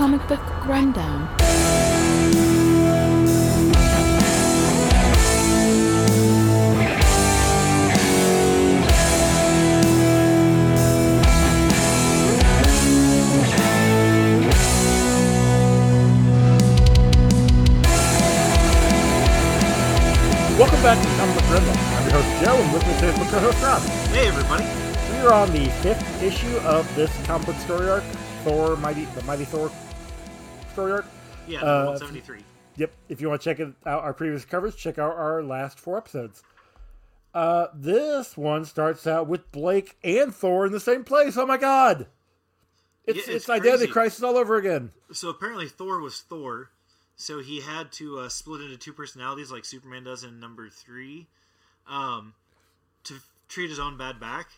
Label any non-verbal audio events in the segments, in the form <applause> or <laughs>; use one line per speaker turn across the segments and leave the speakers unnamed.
Welcome to the Comic Book Rundown.
Welcome back to Comic Book Rundown. I'm your host Joe, and with me today is my co-host Rob.
Hey everybody!
We are on the fifth issue of this comic book story arc, Thor, Mighty, the Mighty Thor story arc.
Yeah,
Uh,
173.
Yep. If you want to check it out our previous coverage, check out our last four episodes. Uh, this one starts out with Blake and Thor in the same place. Oh my god! It's
Yeah,
it's,
it's
identity crisis all over again.
So apparently Thor was Thor, so he had to uh, split into two personalities like Superman does in number three, um, to treat his own bad back.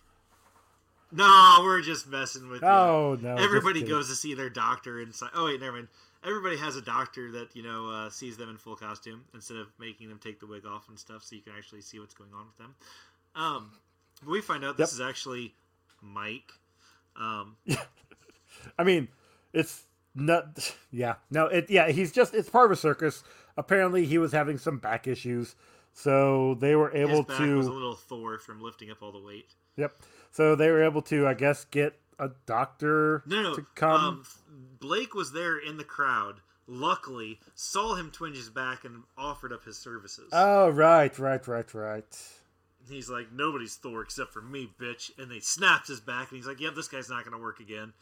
No, we're just messing with you.
Oh no!
Everybody goes to see their doctor inside. Oh wait, never mind. Everybody has a doctor that you know uh, sees them in full costume instead of making them take the wig off and stuff, so you can actually see what's going on with them. Um, but we find out this
Yep.
is actually Mike. Um, <laughs>
I mean, it's not. <sighs> Yeah, no, it. Yeah, he's just. It's part of a circus. Apparently, he was having some back issues, so they were
his
able
back
to.
was a little Thor from lifting up all the weight.
Yep. So they were able to, I guess, get a doctor
No, no.
to come.
Um, Blake was there in the crowd. Luckily, saw him twinge his back and offered up his services.
oh, right, right, right, right.
he's like, "Nobody's Thor except for me, bitch." And they snapped his back, and he's like, "Yep, this guy's not going to work again."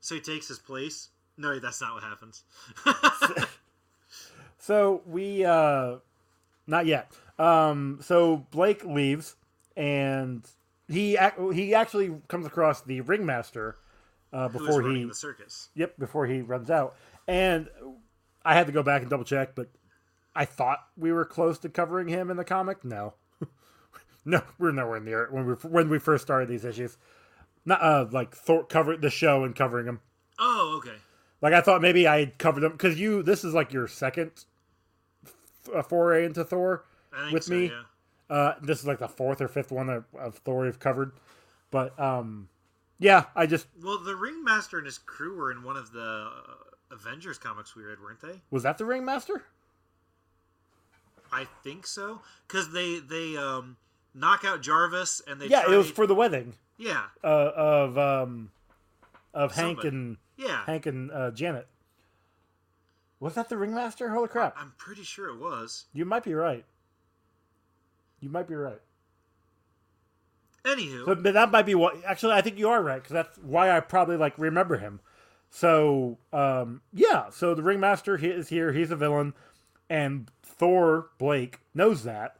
So he takes his place. No, that's not what happens. <laughs> <laughs>
So we, uh, not yet. Um, so Blake leaves, and he ac- he actually comes across the ringmaster uh, before he
the circus?
Yep, before he runs out. And I had to go back and double check, but I thought we were close to covering him in the comic. No, <laughs> no, we're nowhere near it when we when we first started these issues. Not uh, like Thor cover the show and covering him.
Oh, okay.
Like I thought maybe I covered him because you. This is like your second f- uh, foray into Thor with
so,
me.
Yeah.
Uh, this is like the fourth or fifth one of, of Thor we've covered. But um, yeah, I just
Well, the ringmaster and his crew were in one of the uh, Avengers comics we read, weren't they?
was that the ringmaster.
I think so, because they they um knock out Jarvis and they
Yeah,
try,
it was for the wedding.
yeah
uh, of um of Hank
Somebody.
and
yeah.
Hank and uh, Janet. Was that the ringmaster? Holy crap!
I'm pretty sure it was.
You might be right. You might be right.
Anywho,
So but that might be what. Actually, I think you are right because that's why I probably like remember him. So um, yeah, so the ringmaster he is here. He's a villain, and Thor Blake knows that,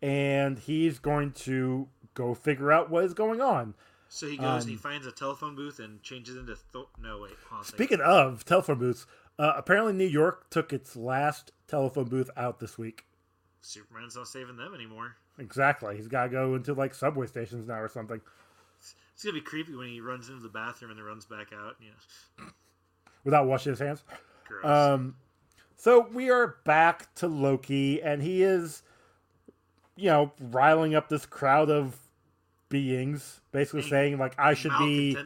and he's going to go figure out what is going on.
So he goes and he
Um,
finds a telephone booth and changes into Thor. No, wait. hold on a.
Speaking of telephone booths, uh, apparently New York took its last telephone booth out this week.
Superman's not saving them anymore.
Exactly. He's got to go into like subway stations now or something
It's gonna be creepy when he runs into the bathroom and then runs back out. Yeah,
without washing his hands.
gross.
Um, so we are back to Loki, and he is, you know, riling up this crowd of beings, basically
Being
saying like I should be.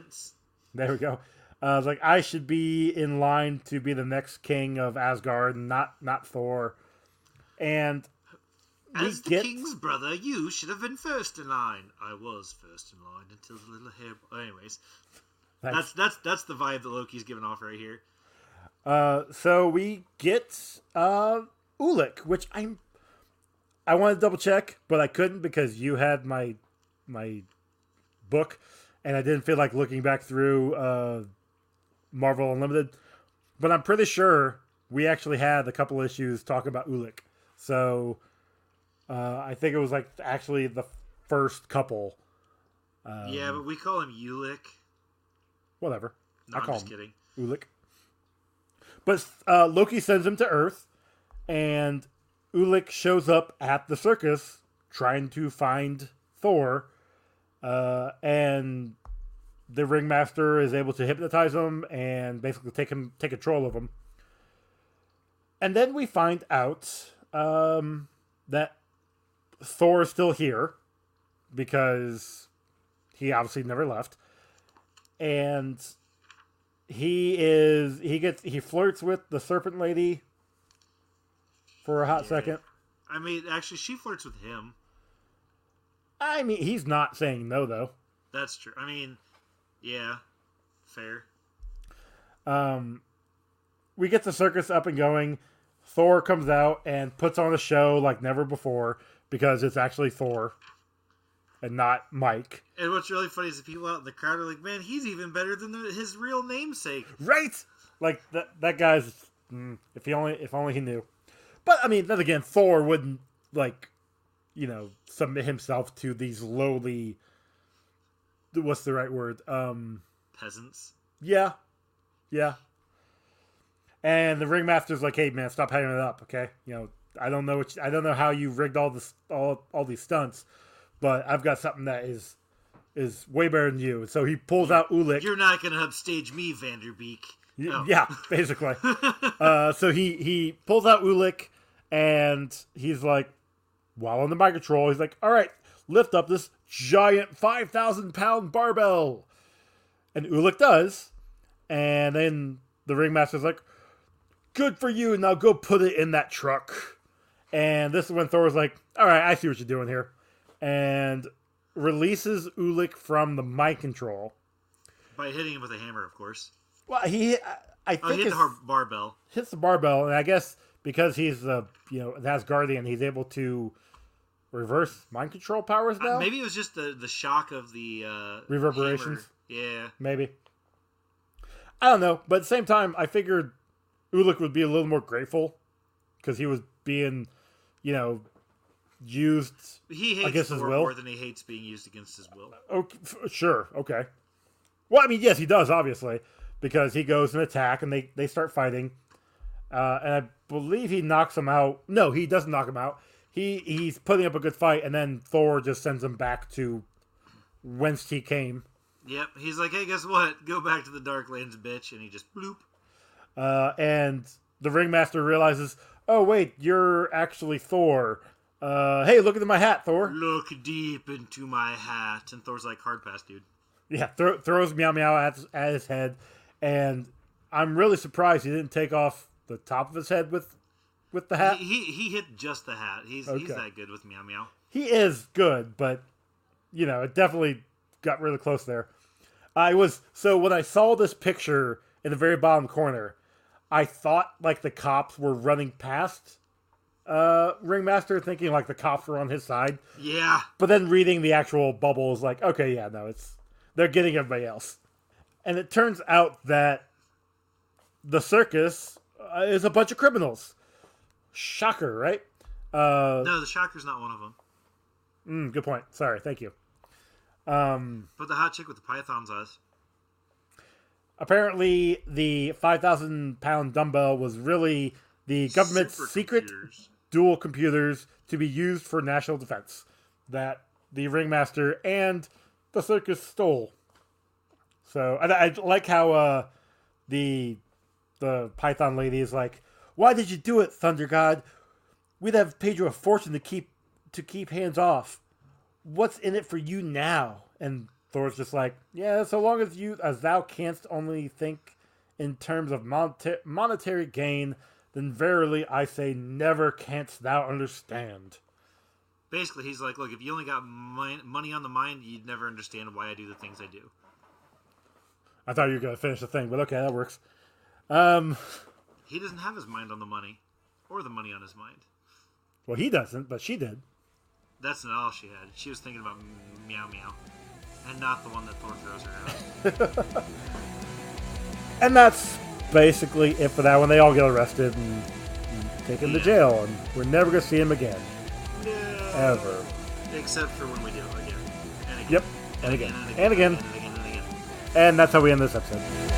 There we go. Uh, like I should be in line to be the next king of Asgard, not not Thor. And
As the
get
king's brother, you should have been first in line. I was first in line until the little hair. Anyways, that's that's that's the vibe that Loki's giving off right here.
Uh, so we get uh Ulik, which I'm I wanted to double check, but I couldn't because you had my my book, and I didn't feel like looking back through uh Marvel Unlimited. But I'm pretty sure we actually had a couple issues talking about Ulik. So uh, I think it was like actually the first couple. Um,
yeah, but we call him Ulik.
whatever.
No,
I
I'm just
him
kidding.
Ulik. But uh, Loki sends him to Earth, and Ulik shows up at the circus trying to find Thor, uh, and the ringmaster is able to hypnotize him and basically take him take control of him. And then we find out um, that Thor is still here because he obviously never left, and he is he gets he flirts with the serpent lady for a hot second.
I mean, actually, she flirts with him.
I mean, he's not saying no though.
That's true. I mean, yeah, fair.
Um, we get the circus up and going. Thor comes out and puts on a show like never before because it's actually Thor and not Mike.
And what's really funny is the people out in the crowd are like, "Man, he's even better than the, his real namesake."
Right? Like that that guy's mm, if he only if only he knew. But I mean, then again, Thor wouldn't like you know submit himself to these lowly what's the right word? Um
Peasants.
yeah. Yeah. And the ringmaster's like, "Hey man, stop hanging it up, okay? You know, I don't know you, I don't know how you rigged all this all all these stunts, but I've got something that is is way better than you." So he pulls out Ulik.
You're not gonna upstage me, Vanderbeek.
Y-
Oh.
Yeah, basically. <laughs> uh, so he he pulls out Ulik, and he's like, while on the mic control, he's like, "All right, lift up this giant five thousand pound barbell," and Ulik does, and then the ringmaster's like, "Good for you. Now go put it in that truck." And this is when Thor's like, "All right, I see what you're doing here," and releases Ulik from the mind control.
By hitting him with a hammer, of course.
Well, he, I, I think
Oh, he hit the barbell.
hits the barbell, and I guess because he's the you know an Asgardian, he's able to reverse mind control powers
Uh,
now.
maybe it was just the the shock of the uh,
Reverberations?
hammer. Yeah.
Maybe. I don't know, but at the same time, I figured Ulik would be a little more grateful because he was being, you know, used.
He hates
Against his will?
more than he hates being used against his will.
Okay, sure, okay. Well, I mean, yes, he does obviously because he goes and attack, and they they start fighting, uh, and I believe he knocks him out. No, he doesn't knock him out. He he's putting up a good fight, and then Thor just sends him back to whence he came.
Yep. He's like, hey, guess what? Go back to the Darklands, bitch. And he just bloop.
Uh, and the ringmaster realizes, oh wait, you're actually Thor. Uh, hey, look at my hat, Thor.
Look deep into my hat. And Thor's like, hard pass, dude.
Yeah, thro- throws meow meow at, at his head, and I'm really surprised he didn't take off the top of his head with with the hat.
He, he he hit just the hat. He's he's that good with meow meow.
He is good, but you know, it definitely got really close there. I was so when I saw this picture in the very bottom corner, I thought like the cops were running past uh Ringmaster thinking like the cops were on his side.
Yeah.
But then reading the actual bubble is like, okay, yeah, no, it's they're getting everybody else. And it turns out that the circus uh, is a bunch of criminals. Shocker, right? Uh,
No, the Shocker's not one of them.
mm, good point. Sorry, thank you. Um,
But the hot chick with the python's eyes.
Apparently, the five thousand pound dumbbell was really the government's secret dual computers to be used for national defense that the ringmaster and the circus stole. So I, I like how uh, the the Python lady is like, "Why did you do it, Thunder God? We'd have paid you a fortune to keep to keep hands off. What's in it for you now?" And Thor's just like, "Yeah, so long as you as thou canst only think in terms of moneta- monetary gain." Then verily I say, never canst thou understand.
Basically, he's like, look, if you only got mi- money on the mind, you'd never understand why I do the things I do.
I thought you were gonna finish the thing, but okay, that works. Um,
He doesn't have his mind on the money, or the money on his mind.
well, he doesn't, but she did.
That's not all she had. She was thinking about meow meow, and not the one that Thor throws her out. <laughs>
And that's basically it for that one. They all get arrested and, and taken to jail, and we're never gonna see him again,
no.
ever.
Except for when we do again. And again.
Yep,
And
and again,
and
and again,
and again and again.
and that's how we end this episode.